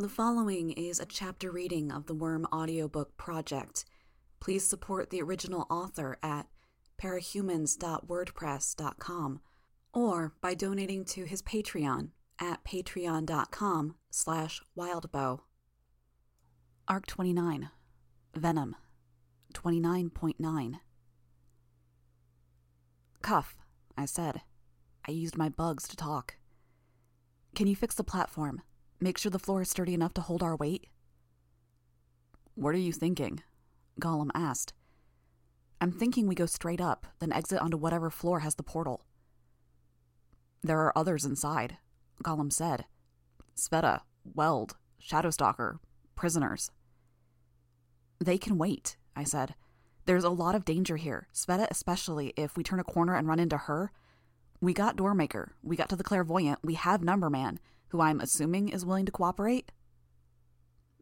The following is a chapter reading of the Worm audiobook project. Please support the original author at parahumans.wordpress.com or by donating to his Patreon at patreon.com slash wildbow. Arc 29 Venom 29.9 Cuff, I said. I used my bugs to talk. Can you fix the platform? Make sure the floor is sturdy enough to hold our weight? What are you thinking? Golem asked. I'm thinking we go straight up, then exit onto whatever floor has the portal. There are others inside, Golem said. Sveta, Weld, Shadowstalker, prisoners. They can wait, I said. There's a lot of danger here, Sveta especially if we turn a corner and run into her. We got Doormaker, we got to the Clairvoyant, we have Numberman who I'm assuming is willing to cooperate?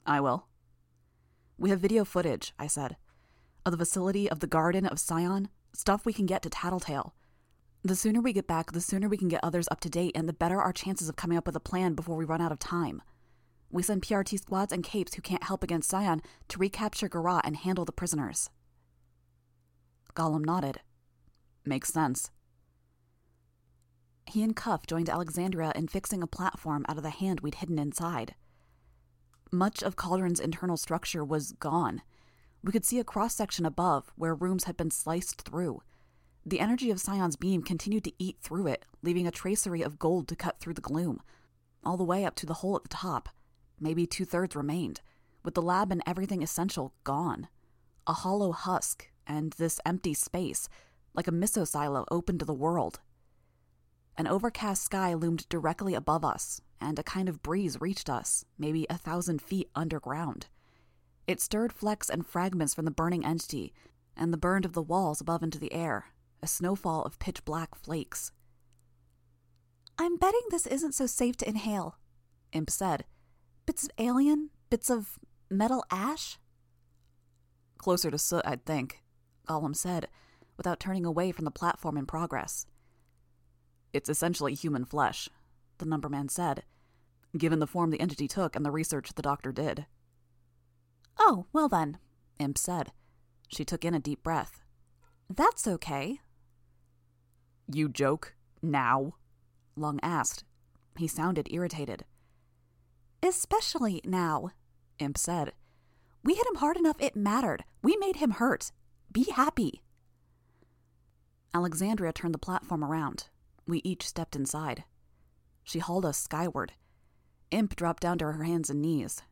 I will. We have video footage, I said, of the facility of the Garden of Scion, stuff we can get to Tattletale. The sooner we get back, the sooner we can get others up to date, and the better our chances of coming up with a plan before we run out of time. We send PRT squads and capes who can't help against Scion to recapture Garaa and handle the prisoners. Golem nodded. Makes sense. He and Cuff joined Alexandria in fixing a platform out of the hand we'd hidden inside. Much of Cauldron's internal structure was gone. We could see a cross section above where rooms had been sliced through. The energy of Sion's beam continued to eat through it, leaving a tracery of gold to cut through the gloom, all the way up to the hole at the top. Maybe two thirds remained, with the lab and everything essential gone. A hollow husk, and this empty space, like a miso silo open to the world, an overcast sky loomed directly above us, and a kind of breeze reached us, maybe a thousand feet underground. It stirred flecks and fragments from the burning entity, and the burned of the walls above into the air, a snowfall of pitch black flakes. I'm betting this isn't so safe to inhale, Imp said. Bits of alien, bits of metal ash? Closer to soot, I'd think, Golem said, without turning away from the platform in progress. It's essentially human flesh, the numberman said, given the form the entity took and the research the doctor did. Oh, well then, Imp said. She took in a deep breath. That's okay. You joke? Now? Lung asked. He sounded irritated. Especially now, Imp said. We hit him hard enough it mattered. We made him hurt. Be happy. Alexandria turned the platform around. We each stepped inside. She hauled us skyward. Imp dropped down to her hands and knees.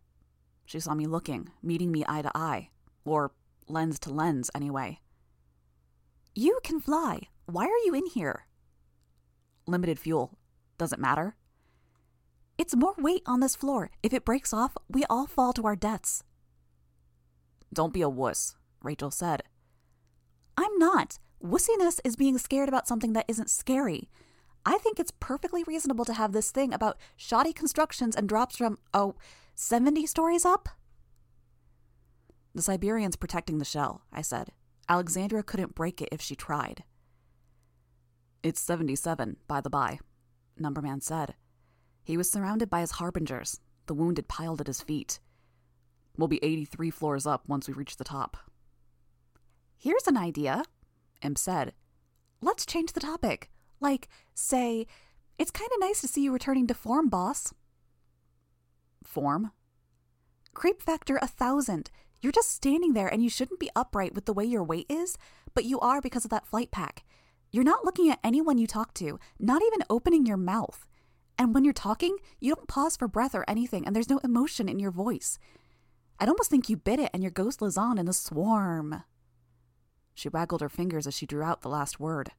She saw me looking, meeting me eye to eye, or lens to lens, anyway. You can fly. Why are you in here? Limited fuel. Does it matter? It's more weight on this floor. If it breaks off, we all fall to our deaths. Don't be a wuss, Rachel said. I'm not. Wussiness is being scared about something that isn't scary. I think it's perfectly reasonable to have this thing about shoddy constructions and drops from, oh, 70 stories up? The Siberian's protecting the shell, I said. Alexandria couldn't break it if she tried. It's 77, by the by, Numberman said. He was surrounded by his harbingers, the wounded piled at his feet. We'll be 83 floors up once we reach the top. Here's an idea, Imp said. Let's change the topic. Like, say, it's kind of nice to see you returning to form, boss. Form? Creep factor a thousand. You're just standing there and you shouldn't be upright with the way your weight is, but you are because of that flight pack. You're not looking at anyone you talk to, not even opening your mouth. And when you're talking, you don't pause for breath or anything, and there's no emotion in your voice. I'd almost think you bit it and your ghost lives on in the swarm. She waggled her fingers as she drew out the last word.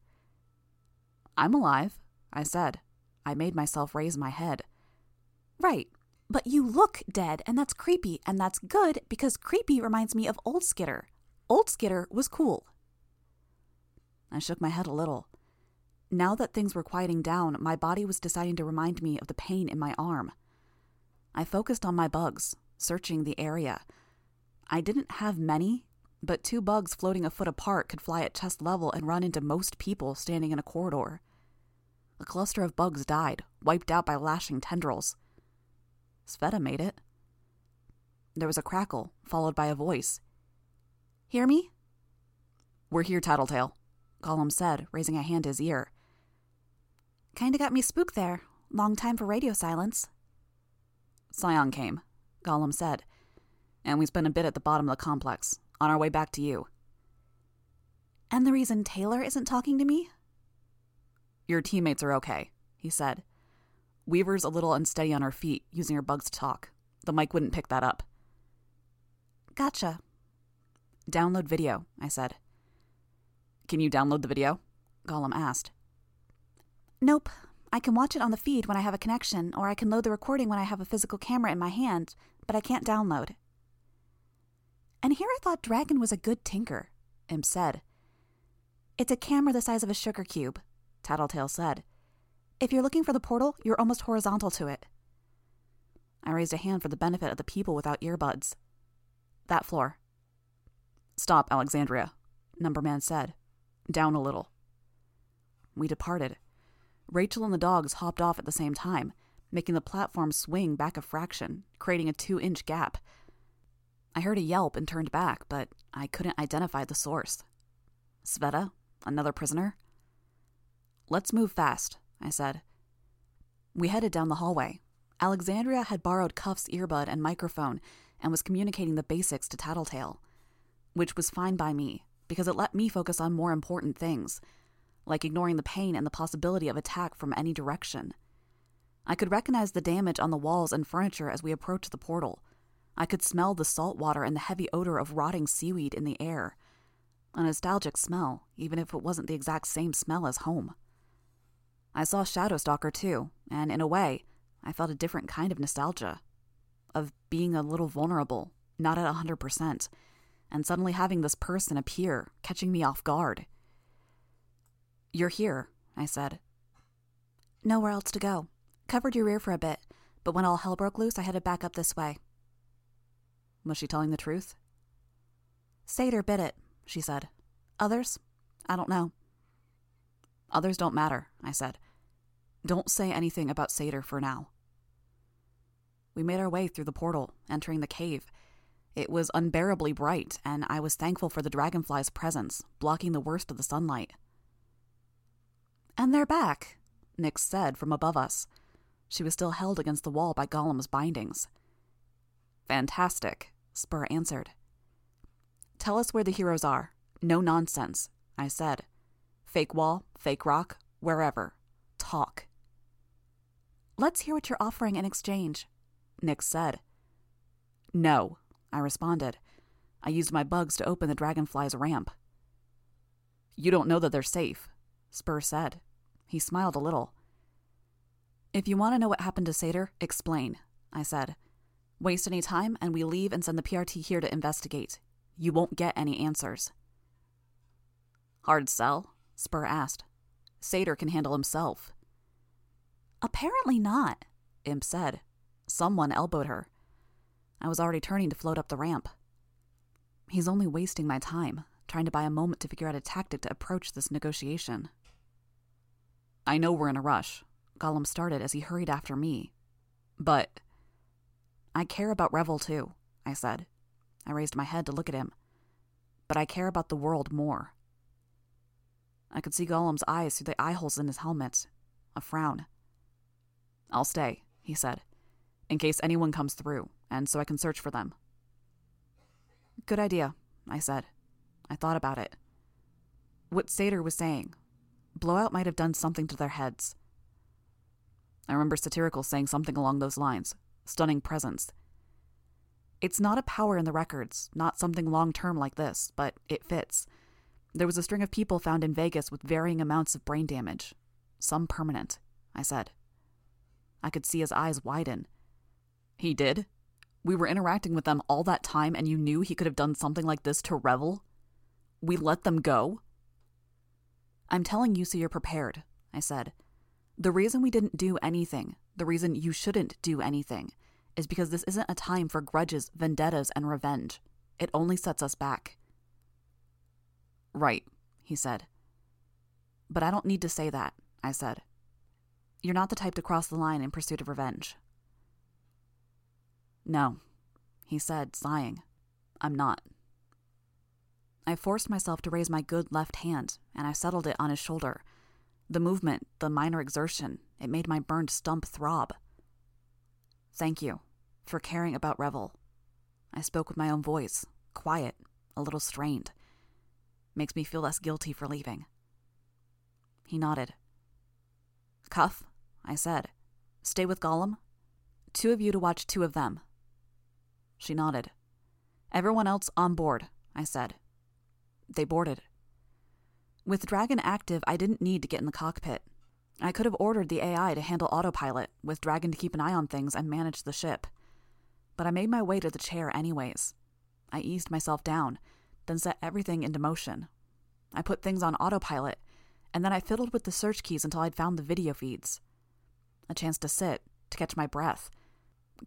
I'm alive, I said. I made myself raise my head. Right, but you look dead, and that's creepy, and that's good because creepy reminds me of Old Skitter. Old Skitter was cool. I shook my head a little. Now that things were quieting down, my body was deciding to remind me of the pain in my arm. I focused on my bugs, searching the area. I didn't have many, but two bugs floating a foot apart could fly at chest level and run into most people standing in a corridor. A cluster of bugs died, wiped out by lashing tendrils. Sveta made it. There was a crackle, followed by a voice. Hear me? We're here, Tattletale, Golem said, raising a hand to his ear. Kinda got me spooked there. Long time for radio silence. Scion came, Golem said, and we spent a bit at the bottom of the complex, on our way back to you. And the reason Taylor isn't talking to me? Your teammates are okay, he said. Weaver's a little unsteady on her feet, using her bugs to talk. The mic wouldn't pick that up. Gotcha. Download video, I said. Can you download the video? Golem asked. Nope. I can watch it on the feed when I have a connection, or I can load the recording when I have a physical camera in my hand, but I can't download. And here I thought Dragon was a good tinker, Imp said. It's a camera the size of a sugar cube, Tattletale said. If you're looking for the portal, you're almost horizontal to it. I raised a hand for the benefit of the people without earbuds. That floor. Stop, Alexandria, Numberman said. Down a little. We departed. Rachel and the dogs hopped off at the same time, making the platform swing back a fraction, creating a two inch gap. I heard a yelp and turned back, but I couldn't identify the source. Sveta? Another prisoner? Let's move fast, I said. We headed down the hallway. Alexandria had borrowed Cuff's earbud and microphone and was communicating the basics to Tattletale, which was fine by me because it let me focus on more important things, like ignoring the pain and the possibility of attack from any direction. I could recognize the damage on the walls and furniture as we approached the portal. I could smell the salt water and the heavy odor of rotting seaweed in the air. A nostalgic smell, even if it wasn't the exact same smell as home. I saw Shadowstalker too, and in a way, I felt a different kind of nostalgia. Of being a little vulnerable, not at a 100%, and suddenly having this person appear, catching me off guard. You're here, I said. Nowhere else to go. Covered your rear for a bit, but when all hell broke loose, I headed back up this way. Was she telling the truth? Satyr bit it, she said. Others? I don't know. Others don't matter, I said. Don't say anything about Satyr for now. We made our way through the portal, entering the cave. It was unbearably bright, and I was thankful for the dragonfly's presence, blocking the worst of the sunlight. And they're back, Nix said from above us. She was still held against the wall by Golem's bindings. Fantastic, Spur answered. Tell us where the heroes are. No nonsense, I said. Fake wall, fake rock, wherever. Talk. Let's hear what you're offering in exchange, Nix said. No, I responded. I used my bugs to open the dragonfly's ramp. You don't know that they're safe, Spur said. He smiled a little. If you want to know what happened to Satyr, explain, I said. Waste any time, and we leave and send the PRT here to investigate. You won't get any answers. Hard sell? Spur asked. Satyr can handle himself. Apparently not, Imp said. Someone elbowed her. I was already turning to float up the ramp. He's only wasting my time, trying to buy a moment to figure out a tactic to approach this negotiation. I know we're in a rush, Golem started as he hurried after me. But. I care about Revel too, I said. I raised my head to look at him. But I care about the world more. I could see Golem's eyes through the eye holes in his helmet. A frown. I'll stay, he said, in case anyone comes through, and so I can search for them. Good idea, I said. I thought about it. What Satyr was saying. Blowout might have done something to their heads. I remember Satyrical saying something along those lines stunning presence. It's not a power in the records, not something long term like this, but it fits. There was a string of people found in Vegas with varying amounts of brain damage. Some permanent, I said. I could see his eyes widen. He did? We were interacting with them all that time and you knew he could have done something like this to Revel? We let them go? I'm telling you so you're prepared, I said. The reason we didn't do anything, the reason you shouldn't do anything, is because this isn't a time for grudges, vendettas, and revenge. It only sets us back. Right, he said. But I don't need to say that, I said. You're not the type to cross the line in pursuit of revenge. No, he said, sighing. I'm not. I forced myself to raise my good left hand, and I settled it on his shoulder. The movement, the minor exertion, it made my burned stump throb. Thank you for caring about Revel. I spoke with my own voice, quiet, a little strained. Makes me feel less guilty for leaving. He nodded. Cuff, I said. Stay with Golem? Two of you to watch two of them. She nodded. Everyone else on board, I said. They boarded. With Dragon active, I didn't need to get in the cockpit. I could have ordered the AI to handle autopilot, with Dragon to keep an eye on things and manage the ship. But I made my way to the chair anyways. I eased myself down, then set everything into motion. I put things on autopilot, and then I fiddled with the search keys until I'd found the video feeds. A chance to sit, to catch my breath.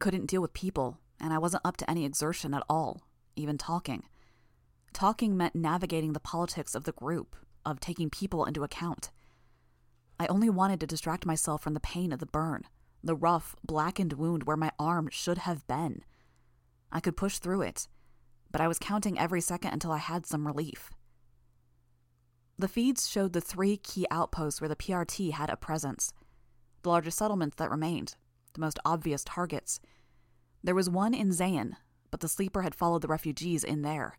Couldn't deal with people, and I wasn't up to any exertion at all, even talking. Talking meant navigating the politics of the group, of taking people into account. I only wanted to distract myself from the pain of the burn, the rough, blackened wound where my arm should have been. I could push through it, but I was counting every second until I had some relief. The feeds showed the three key outposts where the PRT had a presence, the largest settlements that remained, the most obvious targets. There was one in Zayin, but the sleeper had followed the refugees in there.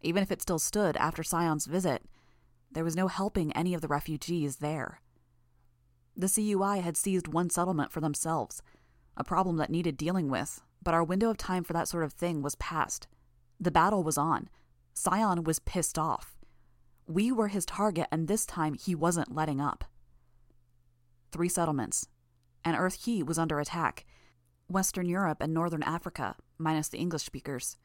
Even if it still stood after Scion's visit, there was no helping any of the refugees there. The CUI had seized one settlement for themselves, a problem that needed dealing with, but our window of time for that sort of thing was past. The battle was on. Scion was pissed off. We were his target, and this time he wasn't letting up. Three settlements. And Earth Key was under attack. Western Europe and Northern Africa, minus the English speakers.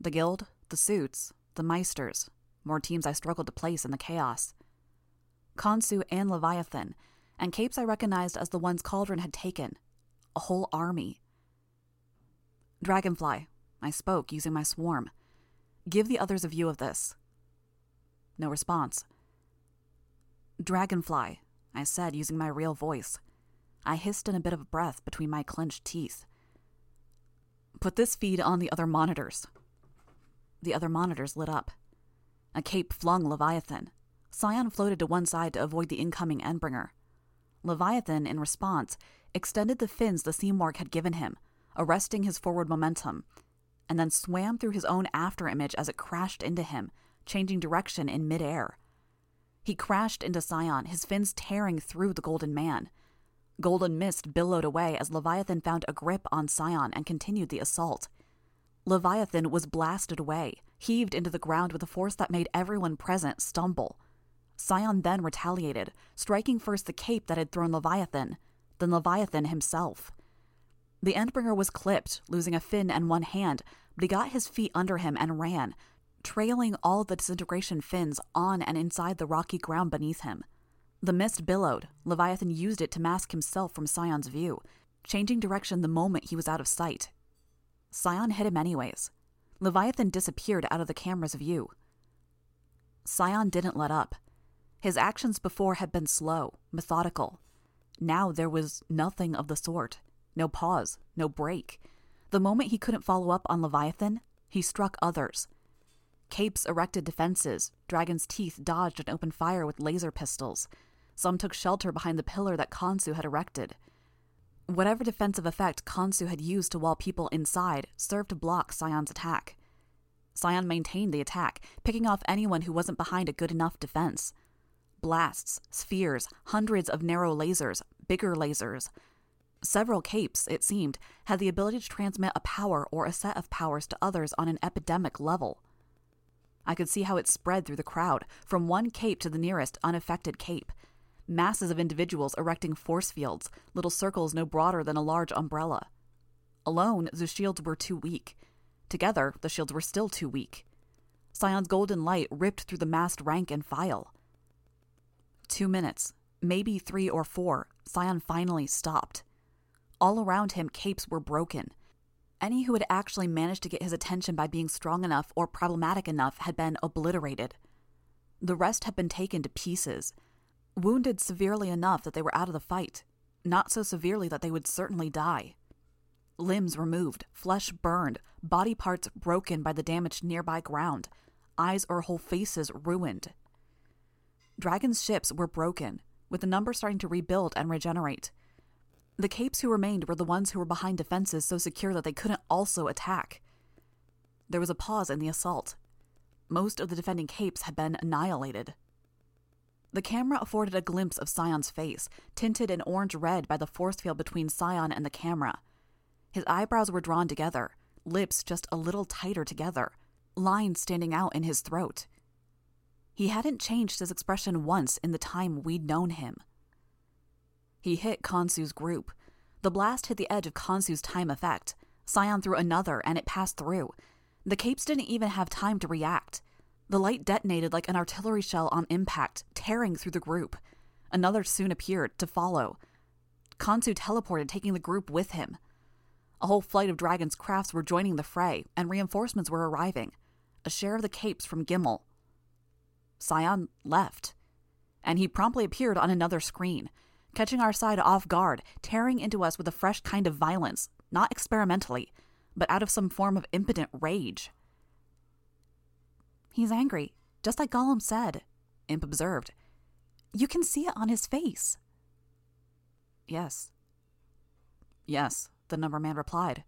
The Guild, the Suits, the Meisters, more teams I struggled to place in the chaos. Khonsu and Leviathan, and capes I recognized as the ones Cauldron had taken. A whole army. Dragonfly, I spoke using my swarm. Give the others a view of this. No response. Dragonfly, I said using my real voice. I hissed in a bit of breath between my clenched teeth. Put this feed on the other monitors. The other monitors lit up. A cape flung Leviathan. Scion floated to one side to avoid the incoming Endbringer. Leviathan, in response, extended the fins the Simurgh had given him, arresting his forward momentum, and then swam through his own after image as it crashed into him, changing direction in midair. He crashed into Scion, his fins tearing through the Golden Man. Golden mist billowed away as Leviathan found a grip on Scion and continued the assault. Leviathan was blasted away, heaved into the ground with a force that made everyone present stumble. Scion then retaliated, striking first the cape that had thrown Leviathan, then Leviathan himself. The Endbringer was clipped, losing a fin and one hand, but he got his feet under him and ran, trailing all the disintegration fins on and inside the rocky ground beneath him. The mist billowed. Leviathan used it to mask himself from Scion's view, changing direction the moment he was out of sight. Scion hit him anyways. Leviathan disappeared out of the camera's view. Scion didn't let up. His actions before had been slow, methodical. Now there was nothing of the sort. No pause, no break. The moment he couldn't follow up on Leviathan, he struck others. Capes erected defenses, Dragon's Teeth dodged and opened fire with laser pistols. Some took shelter behind the pillar that Khonsu had erected. Whatever defensive effect Khonsu had used to wall people inside served to block Scion's attack. Scion maintained the attack, picking off anyone who wasn't behind a good enough defense. Blasts, spheres, hundreds of narrow lasers, bigger lasers. Several capes, it seemed, had the ability to transmit a power or a set of powers to others on an epidemic level. I could see how it spread through the crowd, from one cape to the nearest unaffected cape, masses of individuals erecting force fields, little circles no broader than a large umbrella. Alone, the shields were too weak. Together, the shields were still too weak. Scion's golden light ripped through the massed rank and file. Two minutes, maybe three or four, Scion finally stopped. All around him, capes were broken. Any who had actually managed to get his attention by being strong enough or problematic enough had been obliterated. The rest had been taken to pieces, wounded severely enough that they were out of the fight, not so severely that they would certainly die. limbs removed, flesh burned, body parts broken by the damaged nearby ground, eyes or whole faces ruined. Dragon's ships were broken, with the number starting to rebuild and regenerate. The capes who remained were the ones who were behind defenses so secure that they couldn't also attack. There was a pause in the assault. Most of the defending capes had been annihilated. The camera afforded a glimpse of Scion's face, tinted in orange red by the force field between Scion and the camera. His eyebrows were drawn together, lips just a little tighter together, lines standing out in his throat. He hadn't changed his expression once in the time we'd known him. He hit Khonsu's group. The blast hit the edge of Khonsu's time effect. Scion threw another, and it passed through. The capes didn't even have time to react. The light detonated like an artillery shell on impact, tearing through the group. Another soon appeared, to follow. Khonsu teleported, taking the group with him. A whole flight of Dragon's crafts were joining the fray, and reinforcements were arriving. A share of the capes from Gimel. Scion left. And he promptly appeared on another screen, catching our side off guard, tearing into us with a fresh kind of violence, not experimentally, but out of some form of impotent rage. He's angry, just like Golem said, Imp observed. You can see it on his face. Yes. Yes, the numberman replied.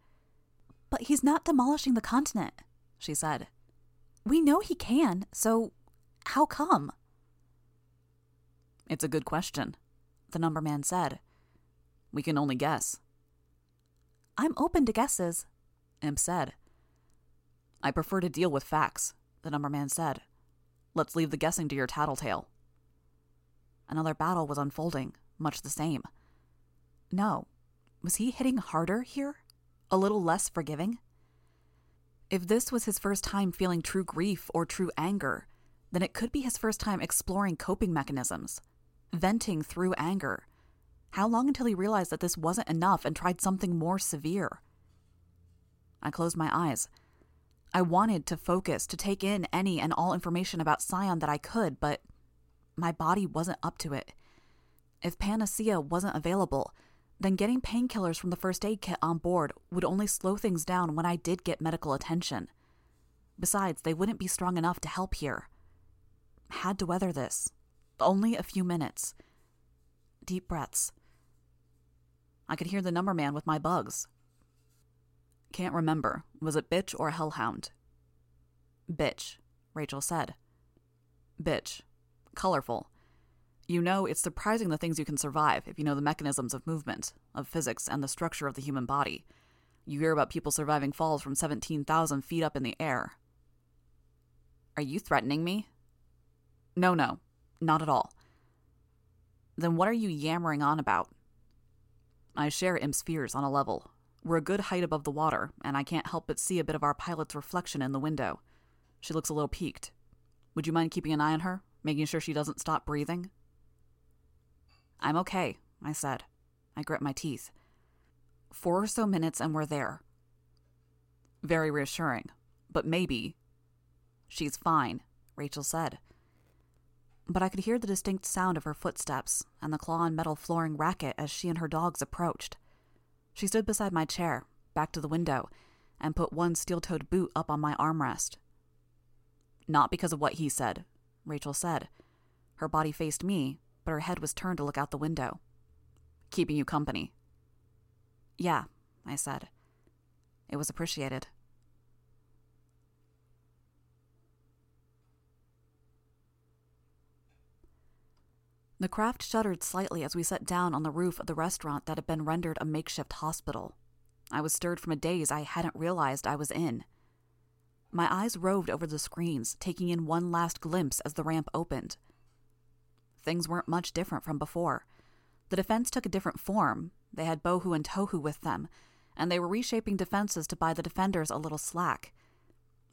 But he's not demolishing the continent, she said. We know he can, so how come? It's a good question, the numberman said. We can only guess. I'm open to guesses, Imp said. I prefer to deal with facts, the numberman said. Let's leave the guessing to your tattletale. Another battle was unfolding, much the same. No, was he hitting harder here? A little less forgiving? If this was his first time feeling true grief or true anger, then it could be his first time exploring coping mechanisms, venting through anger. How long until he realized that this wasn't enough and tried something more severe? I closed my eyes. I wanted to focus, to take in any and all information about Scion that I could, but my body wasn't up to it. If Panacea wasn't available, then getting painkillers from the first aid kit on board would only slow things down when I did get medical attention. Besides, they wouldn't be strong enough to help here. Had to weather this. Only a few minutes. Deep breaths. I could hear the number man with my bugs, can't remember. Was it bitch or hellhound? Bitch, Rachel said. Bitch. Colorful. You know, it's surprising the things you can survive if you know the mechanisms of movement, of physics, and the structure of the human body. You hear about people surviving falls from 17,000 feet up in the air. Are you threatening me? No, no, not at all. Then what are you yammering on about? I share Imp's fears on a level, we're a good height above the water, and I can't help but see a bit of our pilot's reflection in the window. She looks a little peaked. Would you mind keeping an eye on her, making sure she doesn't stop breathing? I'm okay, I said. I grit my teeth. Four or so minutes and we're there. Very reassuring, but maybe. She's fine, Rachel said. But I could hear the distinct sound of her footsteps and the claw and metal flooring racket as she and her dogs approached. She stood beside my chair, back to the window, and put one steel toed boot up on my armrest. Not because of what he said, Rachel said. Her body faced me, but her head was turned to look out the window. Keeping you company. Yeah, I said. It was appreciated. The craft shuddered slightly as we sat down on the roof of the restaurant that had been rendered a makeshift hospital. I was stirred from a daze I hadn't realized I was in. My eyes roved over the screens, taking in one last glimpse as the ramp opened. Things weren't much different from before. The defense took a different form. They had Bohu and Tohu with them, and they were reshaping defenses to buy the defenders a little slack.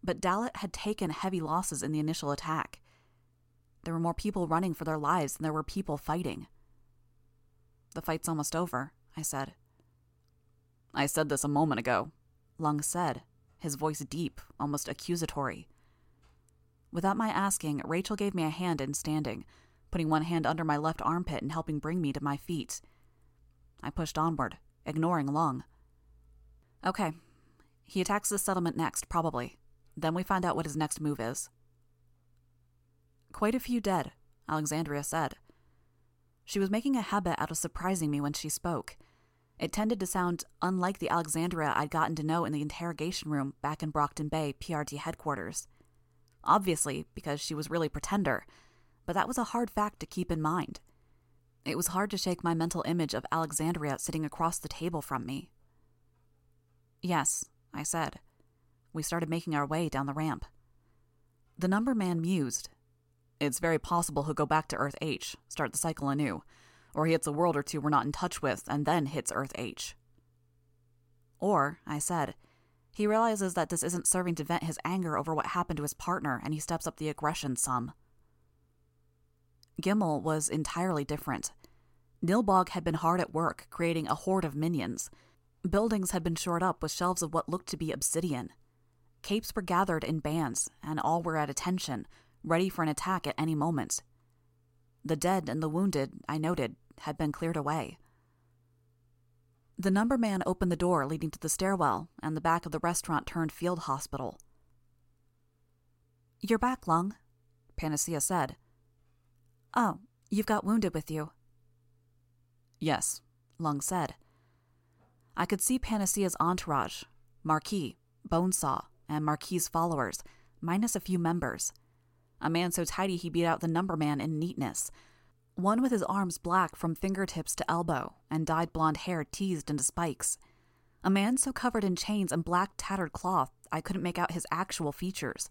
But Dalet had taken heavy losses in the initial attack. There were more people running for their lives than there were people fighting. The fight's almost over, I said. I said this a moment ago, Lung said, his voice deep, almost accusatory. Without my asking, Rachel gave me a hand in standing, putting one hand under my left armpit and helping bring me to my feet. I pushed onward, ignoring Lung. Okay. He attacks the settlement next, probably. Then we find out what his next move is. Quite a few dead, Alexandria said. She was making a habit out of surprising me when she spoke. It tended to sound unlike the Alexandria I'd gotten to know in the interrogation room back in Brockton Bay PRT headquarters. Obviously, because she was really pretender, but that was a hard fact to keep in mind. It was hard to shake my mental image of Alexandria sitting across the table from me. Yes, I said. We started making our way down the ramp. The number man mused. It's very possible he'll go back to Earth H, start the cycle anew, or he hits a world or two we're not in touch with and then hits Earth H. Or, I said, he realizes that this isn't serving to vent his anger over what happened to his partner and he steps up the aggression some. Gimel was entirely different. Nilbog had been hard at work creating a horde of minions. Buildings had been shored up with shelves of what looked to be obsidian. Capes were gathered in bands, and all were at attention, ready for an attack at any moment. The dead and the wounded, I noted, had been cleared away. The number man opened the door leading to the stairwell, and the back of the restaurant turned field hospital. You're back, Lung, Panacea said. Oh, you've got wounded with you. Yes, Lung said. I could see Panacea's entourage Marquis, Bonesaw, and Marquis' followers, minus a few members. A man so tidy he beat out the number man in neatness. One with his arms black from fingertips to elbow and dyed blonde hair teased into spikes. A man so covered in chains and black tattered cloth I couldn't make out his actual features.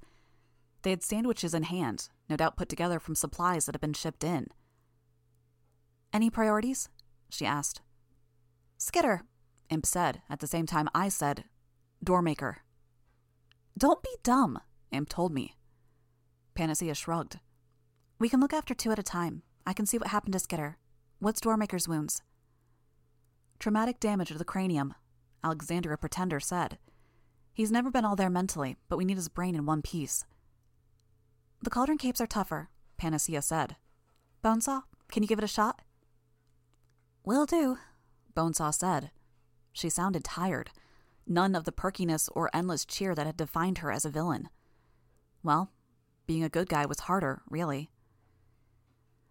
They had sandwiches in hand, no doubt put together from supplies that had been shipped in. Any priorities? she asked. Skitter, Imp said, at the same time I said, Doormaker. Don't be dumb, Imp told me. Panacea shrugged. We can look after two at a time. I can see what happened to Skitter. What's Doormaker's wounds? Traumatic damage to the cranium, Alexandria Pretender said. He's never been all there mentally, but we need his brain in one piece. The cauldron capes are tougher, Panacea said. Bonesaw, can you give it a shot? Will do, Bonesaw said. She sounded tired. None of the perkiness or endless cheer that had defined her as a villain. Well, being a good guy was harder, really.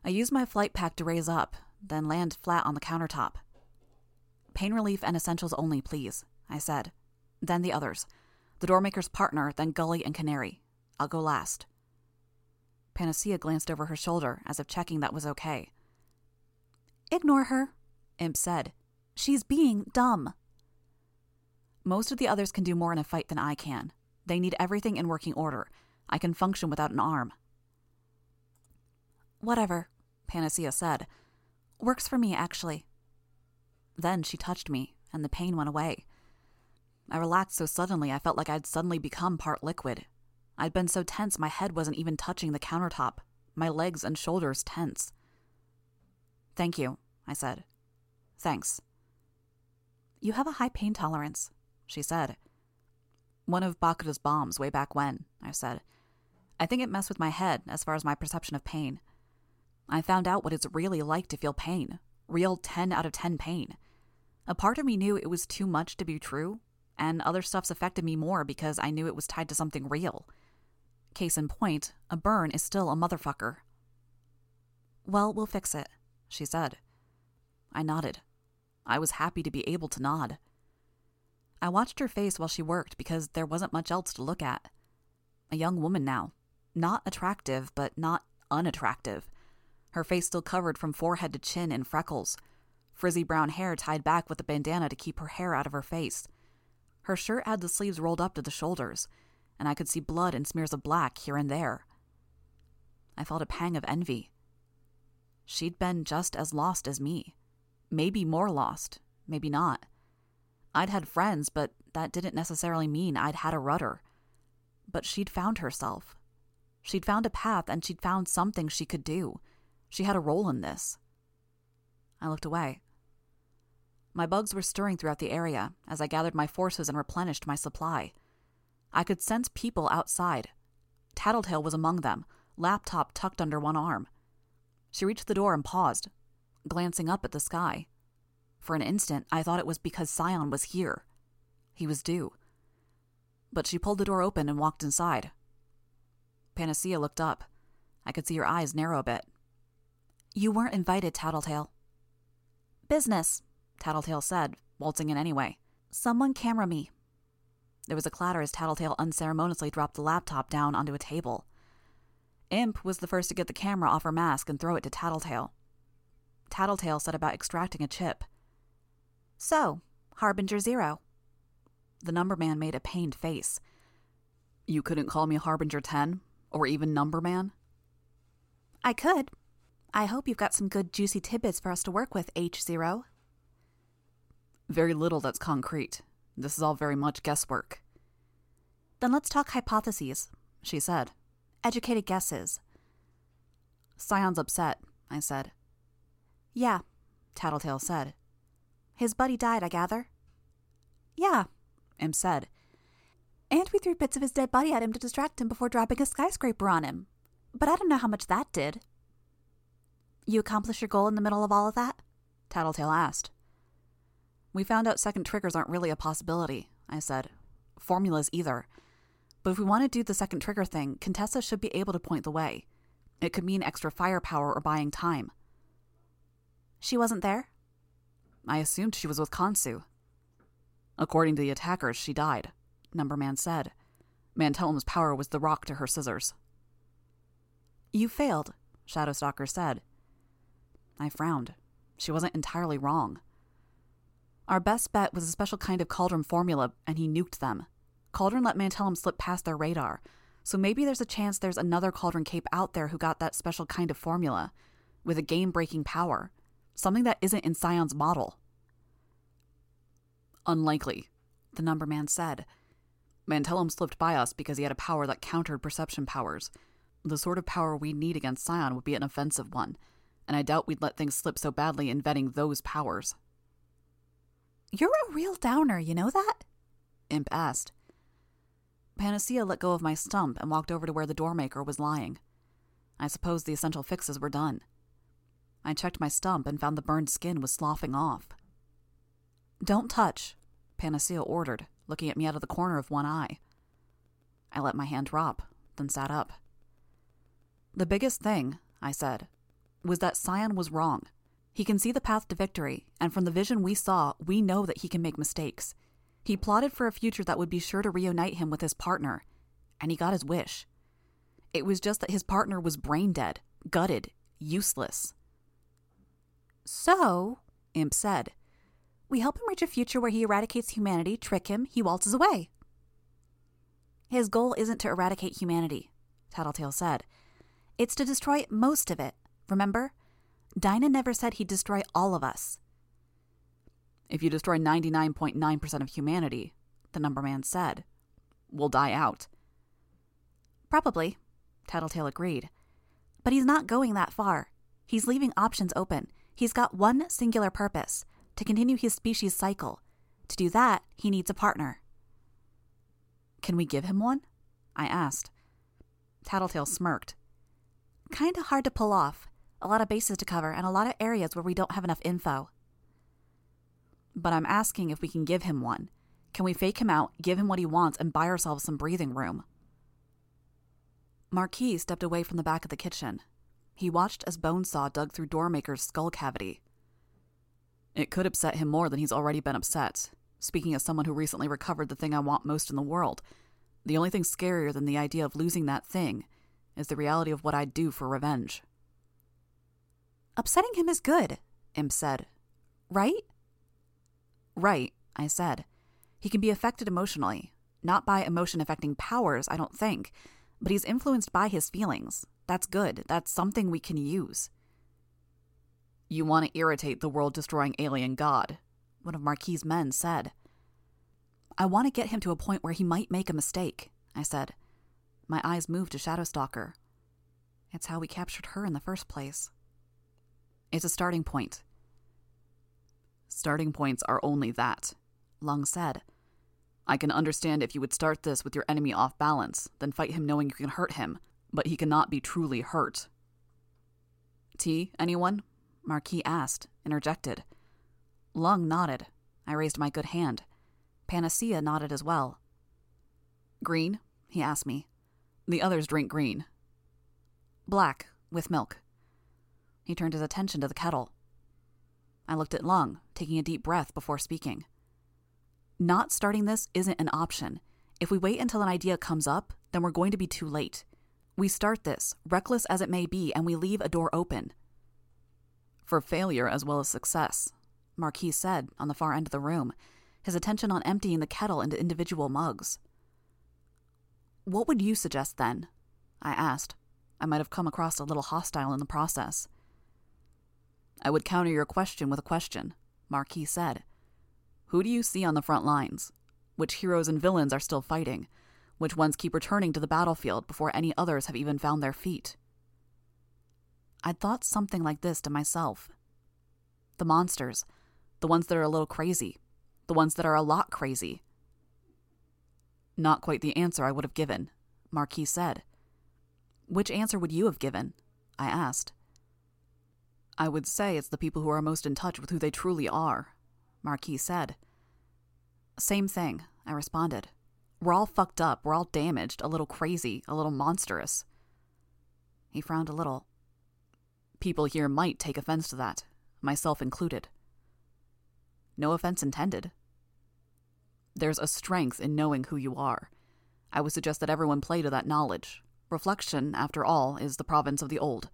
I used my flight pack to raise up, then land flat on the countertop. Pain relief and essentials only, please, I said. Then the others. The doormaker's partner, then Gully and Canary. I'll go last. Panacea glanced over her shoulder as if checking that was okay. Ignore her, Imp said. She's being dumb. Most of the others can do more in a fight than I can. They need everything in working order. I can function without an arm. Whatever, Panacea said. Works for me, actually. Then she touched me, and the pain went away. I relaxed so suddenly I felt like I'd suddenly become part liquid. I'd been so tense my head wasn't even touching the countertop, my legs and shoulders tense. Thank you, I said. Thanks. You have a high pain tolerance, she said. One of Bakuda's bombs way back when, I said. I think it messed with my head as far as my perception of pain. I found out what it's really like to feel pain real 10 out of 10 pain. A part of me knew it was too much to be true, and other stuff's affected me more because I knew it was tied to something real. Case in point, a burn is still a motherfucker. Well, we'll fix it, she said. I nodded. I was happy to be able to nod. I watched her face while she worked because there wasn't much else to look at. A young woman now. Not attractive, but not unattractive. Her face still covered from forehead to chin in freckles. Frizzy brown hair tied back with a bandana to keep her hair out of her face. Her shirt had the sleeves rolled up to the shoulders, and I could see blood and smears of black here and there. I felt a pang of envy. She'd been just as lost as me. Maybe more lost, maybe not. I'd had friends, but that didn't necessarily mean I'd had a rudder. But she'd found herself. She'd found a path and she'd found something she could do. She had a role in this. I looked away. My bugs were stirring throughout the area as I gathered my forces and replenished my supply. I could sense people outside. Tattletale was among them, laptop tucked under one arm. She reached the door and paused, glancing up at the sky. For an instant, I thought it was because Scion was here. He was due. But she pulled the door open and walked inside. Panacea looked up. I could see her eyes narrow a bit. You weren't invited, Tattletale. Business, Tattletale said, waltzing in anyway. Someone camera me. There was a clatter as Tattletale unceremoniously dropped the laptop down onto a table. Imp was the first to get the camera off her mask and throw it to Tattletale. Tattletale set about extracting a chip. So, Harbinger Zero. The number man made a pained face. You couldn't call me Harbinger 10? Or even Number Man? I could. I hope you've got some good juicy tidbits for us to work with, H0. Very little that's concrete. This is all very much guesswork. Then let's talk hypotheses, she said. Educated guesses. Scion's upset, I said. Yeah, Tattletale said. His buddy died, I gather? Yeah, Imp said. And we threw bits of his dead body at him to distract him before dropping a skyscraper on him. But I don't know how much that did. You accomplish your goal in the middle of all of that? Tattletale asked. We found out second triggers aren't really a possibility, I said. Formulas either. But if we want to do the second trigger thing, Contessa should be able to point the way. It could mean extra firepower or buying time. She wasn't there? I assumed she was with Khonsu. According to the attackers, she died, Numberman said. Mantellum's power was the rock to her scissors. You failed, Shadowstalker said. I frowned. She wasn't entirely wrong. Our best bet was a special kind of cauldron formula, and he nuked them. Cauldron let Mantellum slip past their radar, so maybe there's a chance there's another Cauldron Cape out there who got that special kind of formula, with a game breaking power. Something that isn't in Scion's model. Unlikely, the numberman said. Mantellum slipped by us because he had a power that countered perception powers. The sort of power we'd need against Scion would be an offensive one, and I doubt we'd let things slip so badly in vetting those powers. You're a real downer, you know that? Imp asked. Panacea let go of my stump and walked over to where the doormaker was lying. I suppose the essential fixes were done. I checked my stump and found the burned skin was sloughing off. Don't touch, Panacea ordered, looking at me out of the corner of one eye. I let my hand drop, then sat up. The biggest thing, I said, was that Scion was wrong. He can see the path to victory, and from the vision we saw, we know that he can make mistakes. He plotted for a future that would be sure to reunite him with his partner, and he got his wish. It was just that his partner was brain dead, gutted, useless. So, Imp said, we help him reach a future where he eradicates humanity, trick him, he waltzes away. His goal isn't to eradicate humanity, Tattletale said. It's to destroy most of it, remember? Dinah never said he'd destroy all of us. If you destroy 99.9% of humanity, the number man said, we'll die out. Probably, Tattletale agreed. But he's not going that far. He's leaving options open. He's got one singular purpose to continue his species cycle. To do that, he needs a partner. Can we give him one? I asked. Tattletale smirked. Kinda hard to pull off. A lot of bases to cover and a lot of areas where we don't have enough info. But I'm asking if we can give him one. Can we fake him out, give him what he wants, and buy ourselves some breathing room? Marquis stepped away from the back of the kitchen. He watched as Bonesaw dug through Doormaker's skull cavity. It could upset him more than he's already been upset, speaking as someone who recently recovered the thing I want most in the world. The only thing scarier than the idea of losing that thing is the reality of what I'd do for revenge. Upsetting him is good, Imp said. Right? Right, I said. He can be affected emotionally. Not by emotion affecting powers, I don't think, but he's influenced by his feelings. That's good. That's something we can use. You want to irritate the world destroying alien god, one of Marquis' men said. I want to get him to a point where he might make a mistake, I said. My eyes moved to Shadowstalker. It's how we captured her in the first place. It's a starting point. Starting points are only that, Lung said. I can understand if you would start this with your enemy off balance, then fight him knowing you can hurt him, but he cannot be truly hurt. Tea, anyone? Marquis asked, interjected. Lung nodded. I raised my good hand. Panacea nodded as well. Green? he asked me. The others drink green. Black, with milk. He turned his attention to the kettle. I looked at Lung, taking a deep breath before speaking. Not starting this isn't an option. If we wait until an idea comes up, then we're going to be too late. We start this, reckless as it may be, and we leave a door open. For failure as well as success, Marquis said on the far end of the room, his attention on emptying the kettle into individual mugs. What would you suggest then? I asked. I might have come across a little hostile in the process. I would counter your question with a question, Marquis said. Who do you see on the front lines? Which heroes and villains are still fighting? Which ones keep returning to the battlefield before any others have even found their feet? I'd thought something like this to myself. The monsters, the ones that are a little crazy, the ones that are a lot crazy. Not quite the answer I would have given, Marquis said. Which answer would you have given? I asked. I would say it's the people who are most in touch with who they truly are, Marquis said. Same thing, I responded. We're all fucked up, we're all damaged, a little crazy, a little monstrous. He frowned a little. People here might take offense to that, myself included. No offense intended. There's a strength in knowing who you are. I would suggest that everyone play to that knowledge. Reflection, after all, is the province of the old.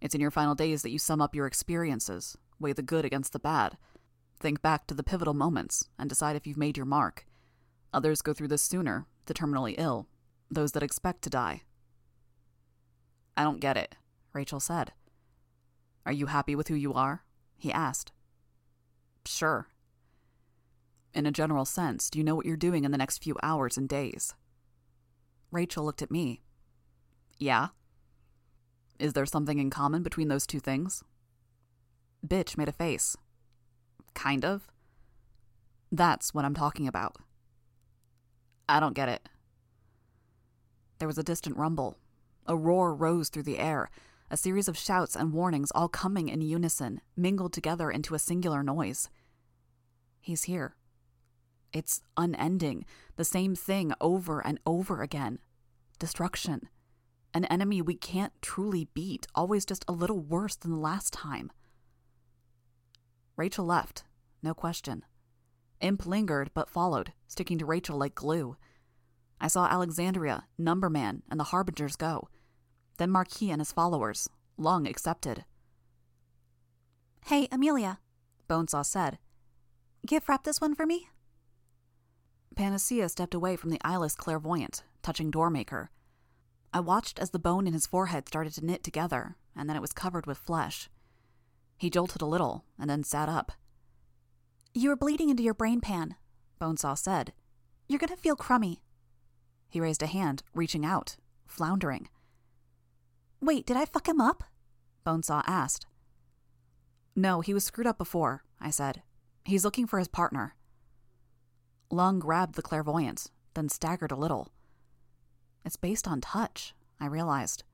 It's in your final days that you sum up your experiences, weigh the good against the bad, think back to the pivotal moments, and decide if you've made your mark. Others go through this sooner, the terminally ill, those that expect to die. I don't get it, Rachel said. Are you happy with who you are? He asked. Sure. In a general sense, do you know what you're doing in the next few hours and days? Rachel looked at me. Yeah. Is there something in common between those two things? Bitch made a face. Kind of. That's what I'm talking about. I don't get it. There was a distant rumble. A roar rose through the air, a series of shouts and warnings all coming in unison, mingled together into a singular noise. He's here. It's unending, the same thing over and over again. Destruction. An enemy we can't truly beat, always just a little worse than the last time. Rachel left, no question. Imp lingered but followed, sticking to Rachel like glue. I saw Alexandria, Numberman, and the Harbingers go. Then Marquis and his followers, long accepted. Hey, Amelia, Bonesaw said. Gift wrap this one for me? Panacea stepped away from the eyeless clairvoyant, touching Doormaker. I watched as the bone in his forehead started to knit together, and then it was covered with flesh. He jolted a little, and then sat up. You are bleeding into your brain pan, Bonesaw said. You're gonna feel crummy. He raised a hand, reaching out, floundering. Wait, did I fuck him up? Bonesaw asked. No, he was screwed up before, I said. He's looking for his partner. Lung grabbed the clairvoyant, then staggered a little. It's based on touch, I realized.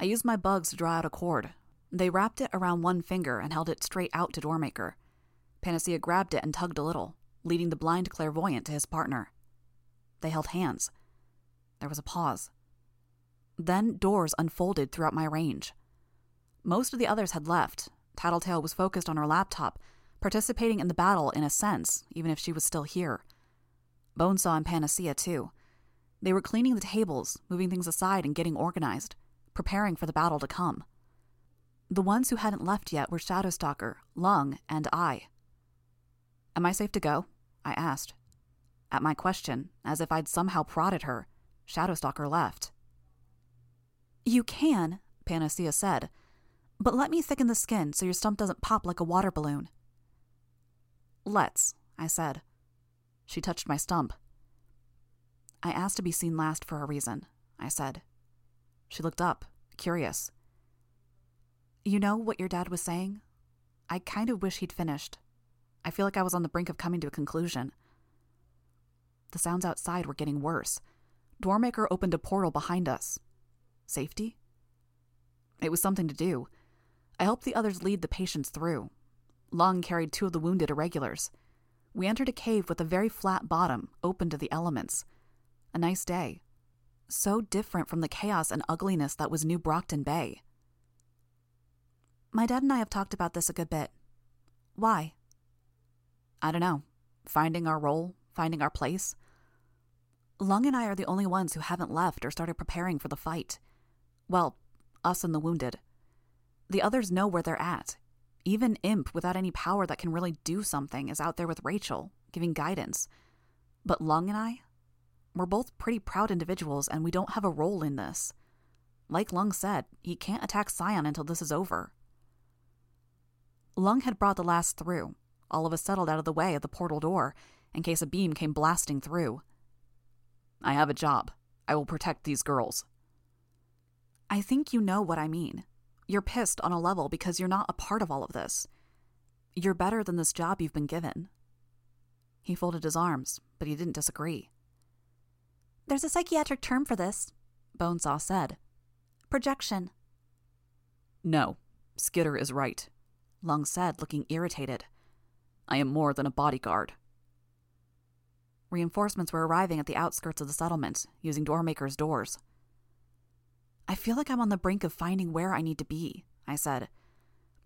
I used my bugs to draw out a cord. They wrapped it around one finger and held it straight out to Doormaker. Panacea grabbed it and tugged a little, leading the blind clairvoyant to his partner. They held hands. There was a pause. Then doors unfolded throughout my range. Most of the others had left. Tattletale was focused on her laptop, participating in the battle in a sense, even if she was still here. Bonesaw and Panacea, too. They were cleaning the tables, moving things aside, and getting organized, preparing for the battle to come. The ones who hadn't left yet were Shadow Stalker, Lung, and I. Am I safe to go? I asked. At my question, as if I'd somehow prodded her, Shadow Stalker left. You can, Panacea said, but let me thicken the skin so your stump doesn't pop like a water balloon. Let's, I said. She touched my stump. I asked to be seen last for a reason, I said. She looked up, curious. You know what your dad was saying? I kind of wish he'd finished. I feel like I was on the brink of coming to a conclusion. The sounds outside were getting worse. Doormaker opened a portal behind us. Safety? It was something to do. I helped the others lead the patients through. Lung carried two of the wounded irregulars. We entered a cave with a very flat bottom, open to the elements. A nice day. So different from the chaos and ugliness that was New Brockton Bay. My dad and I have talked about this a good bit. Why? I don't know. Finding our role, finding our place. Lung and I are the only ones who haven't left or started preparing for the fight. Well, us and the wounded. The others know where they're at. Even Imp, without any power that can really do something, is out there with Rachel, giving guidance. But Lung and I? We're both pretty proud individuals, and we don't have a role in this. Like Lung said, he can't attack Scion until this is over. Lung had brought the last through. All of us settled out of the way of the portal door, in case a beam came blasting through. I have a job. I will protect these girls. I think you know what I mean. You're pissed on a level because you're not a part of all of this. You're better than this job you've been given. He folded his arms, but he didn't disagree. There's a psychiatric term for this, Bonesaw said. Projection. No, Skitter is right, Lung said, looking irritated. I am more than a bodyguard. Reinforcements were arriving at the outskirts of the settlement, using Doormaker's doors. I feel like I'm on the brink of finding where I need to be, I said.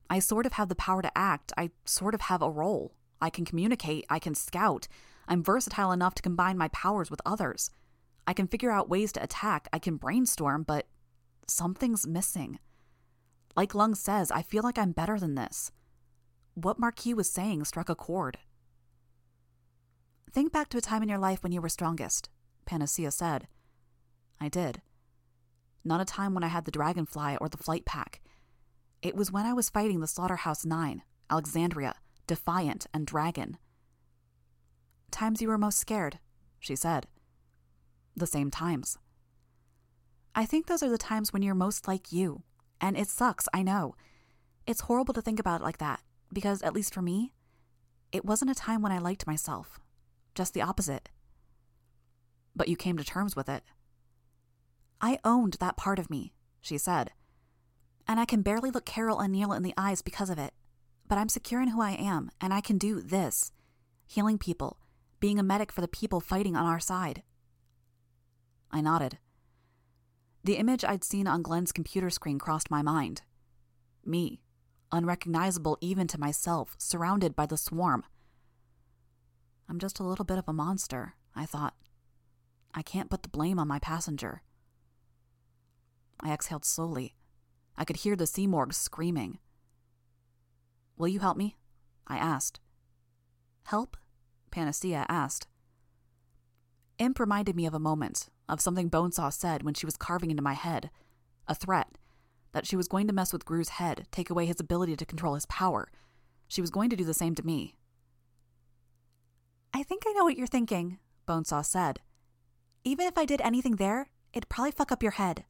I sort of have the power to act. I sort of have a role. I can communicate. I can scout. I'm versatile enough to combine my powers with others. I can figure out ways to attack. I can brainstorm, but something's missing. Like Lung says, I feel like I'm better than this. What Marquis was saying struck a chord. Think back to a time in your life when you were strongest, Panacea said. I did. Not a time when I had the dragonfly or the flight pack. It was when I was fighting the Slaughterhouse Nine, Alexandria, Defiant, and Dragon. Times you were most scared, she said. The same times. I think those are the times when you're most like you. And it sucks, I know. It's horrible to think about it like that, because, at least for me, it wasn't a time when I liked myself. Just the opposite. But you came to terms with it. I owned that part of me, she said. And I can barely look Carol and Neil in the eyes because of it. But I'm secure in who I am, and I can do this healing people, being a medic for the people fighting on our side. I nodded. The image I'd seen on Glenn's computer screen crossed my mind. Me, unrecognizable even to myself, surrounded by the swarm. I'm just a little bit of a monster, I thought. I can't put the blame on my passenger. I exhaled slowly. I could hear the Simurgh's screaming. Will you help me? I asked. Help? Panacea asked. Imp reminded me of a moment, of something Bonesaw said when she was carving into my head. A threat. That she was going to mess with Grue's head, take away his ability to control his power. She was going to do the same to me. I think I know what you're thinking, Bonesaw said. Even if I did anything there, it'd probably fuck up your head.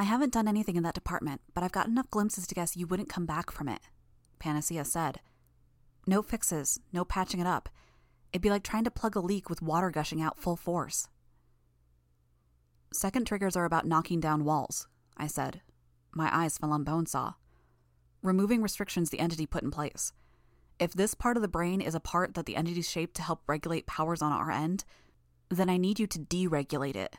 I haven't done anything in that department, but I've got enough glimpses to guess you wouldn't come back from it, Panacea said. No fixes, no patching it up. It'd be like trying to plug a leak with water gushing out full force. Second triggers are about knocking down walls, I said. My eyes fell on Bonesaw. Removing restrictions the entity put in place. If this part of the brain is a part that the entity shaped to help regulate powers on our end, then I need you to deregulate it.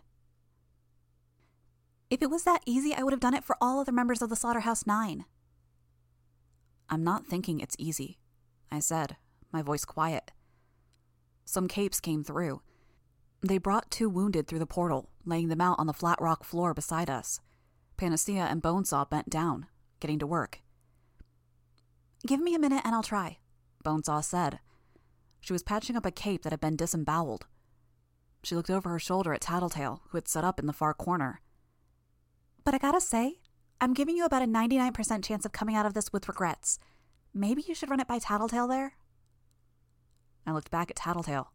If it was that easy, I would have done it for all other members of the Slaughterhouse Nine. I'm not thinking it's easy, I said, my voice quiet. Some capes came through. They brought two wounded through the portal, laying them out on the flat rock floor beside us. Panacea and Bonesaw bent down, getting to work. Give me a minute and I'll try, Bonesaw said. She was patching up a cape that had been disemboweled. She looked over her shoulder at Tattletale, who had sat up in the far corner. But I gotta say, I'm giving you about a 99% chance of coming out of this with regrets. Maybe you should run it by Tattletale there? I looked back at Tattletale.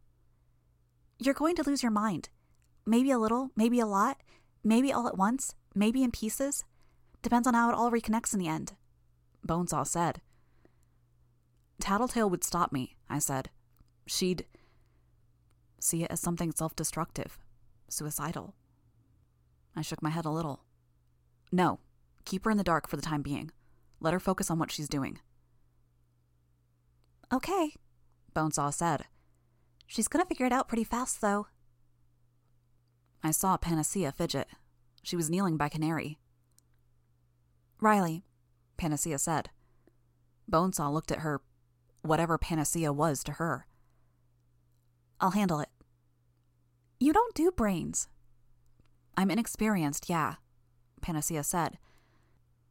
You're going to lose your mind. Maybe a little, maybe a lot, maybe all at once, maybe in pieces. Depends on how it all reconnects in the end. Bonesaw said. Tattletale would stop me, I said. She'd see it as something self destructive, suicidal. I shook my head a little. No, keep her in the dark for the time being. Let her focus on what she's doing. Okay, Bonesaw said. She's gonna figure it out pretty fast, though. I saw Panacea fidget. She was kneeling by Canary. Riley, Panacea said. Bonesaw looked at her, whatever Panacea was to her. I'll handle it. You don't do brains. I'm inexperienced, yeah, Panacea said.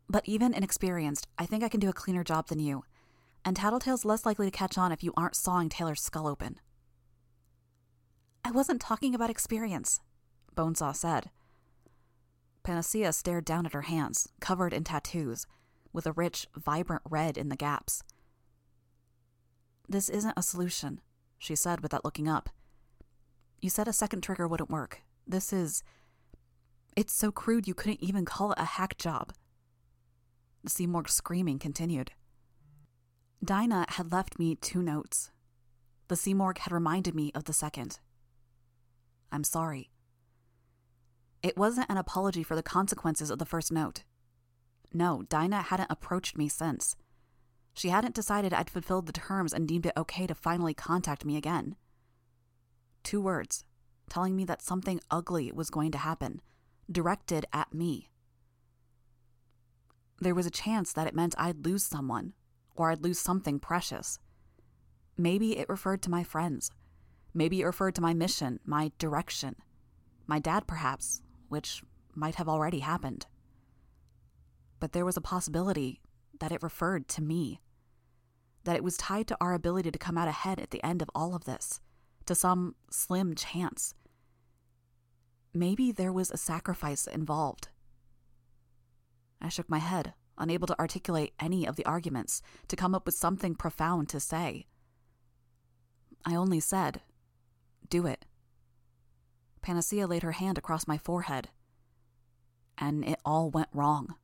But even inexperienced, I think I can do a cleaner job than you. And Tattletale's less likely to catch on if you aren't sawing Taylor's skull open. I wasn't talking about experience, Bonesaw said. Panacea stared down at her hands, covered in tattoos, with a rich, vibrant red in the gaps. This isn't a solution, she said without looking up. You said a second trigger wouldn't work. This is. It's so crude you couldn't even call it a hack job. Simurgh's screaming continued. Dinah had left me two notes. The Seymour had reminded me of the second. I'm sorry. It wasn't an apology for the consequences of the first note. No, Dinah hadn't approached me since. She hadn't decided I'd fulfilled the terms and deemed it okay to finally contact me again. Two words, telling me that something ugly was going to happen, directed at me. There was a chance that it meant I'd lose someone, or I'd lose something precious. Maybe it referred to my friends. Maybe it referred to my mission, my direction. My dad, perhaps, which might have already happened. But there was a possibility that it referred to me. That it was tied to our ability to come out ahead at the end of all of this, to some slim chance. Maybe there was a sacrifice involved. I shook my head, unable to articulate any of the arguments, to come up with something profound to say. I only said, Do it. Panacea laid her hand across my forehead. And it all went wrong.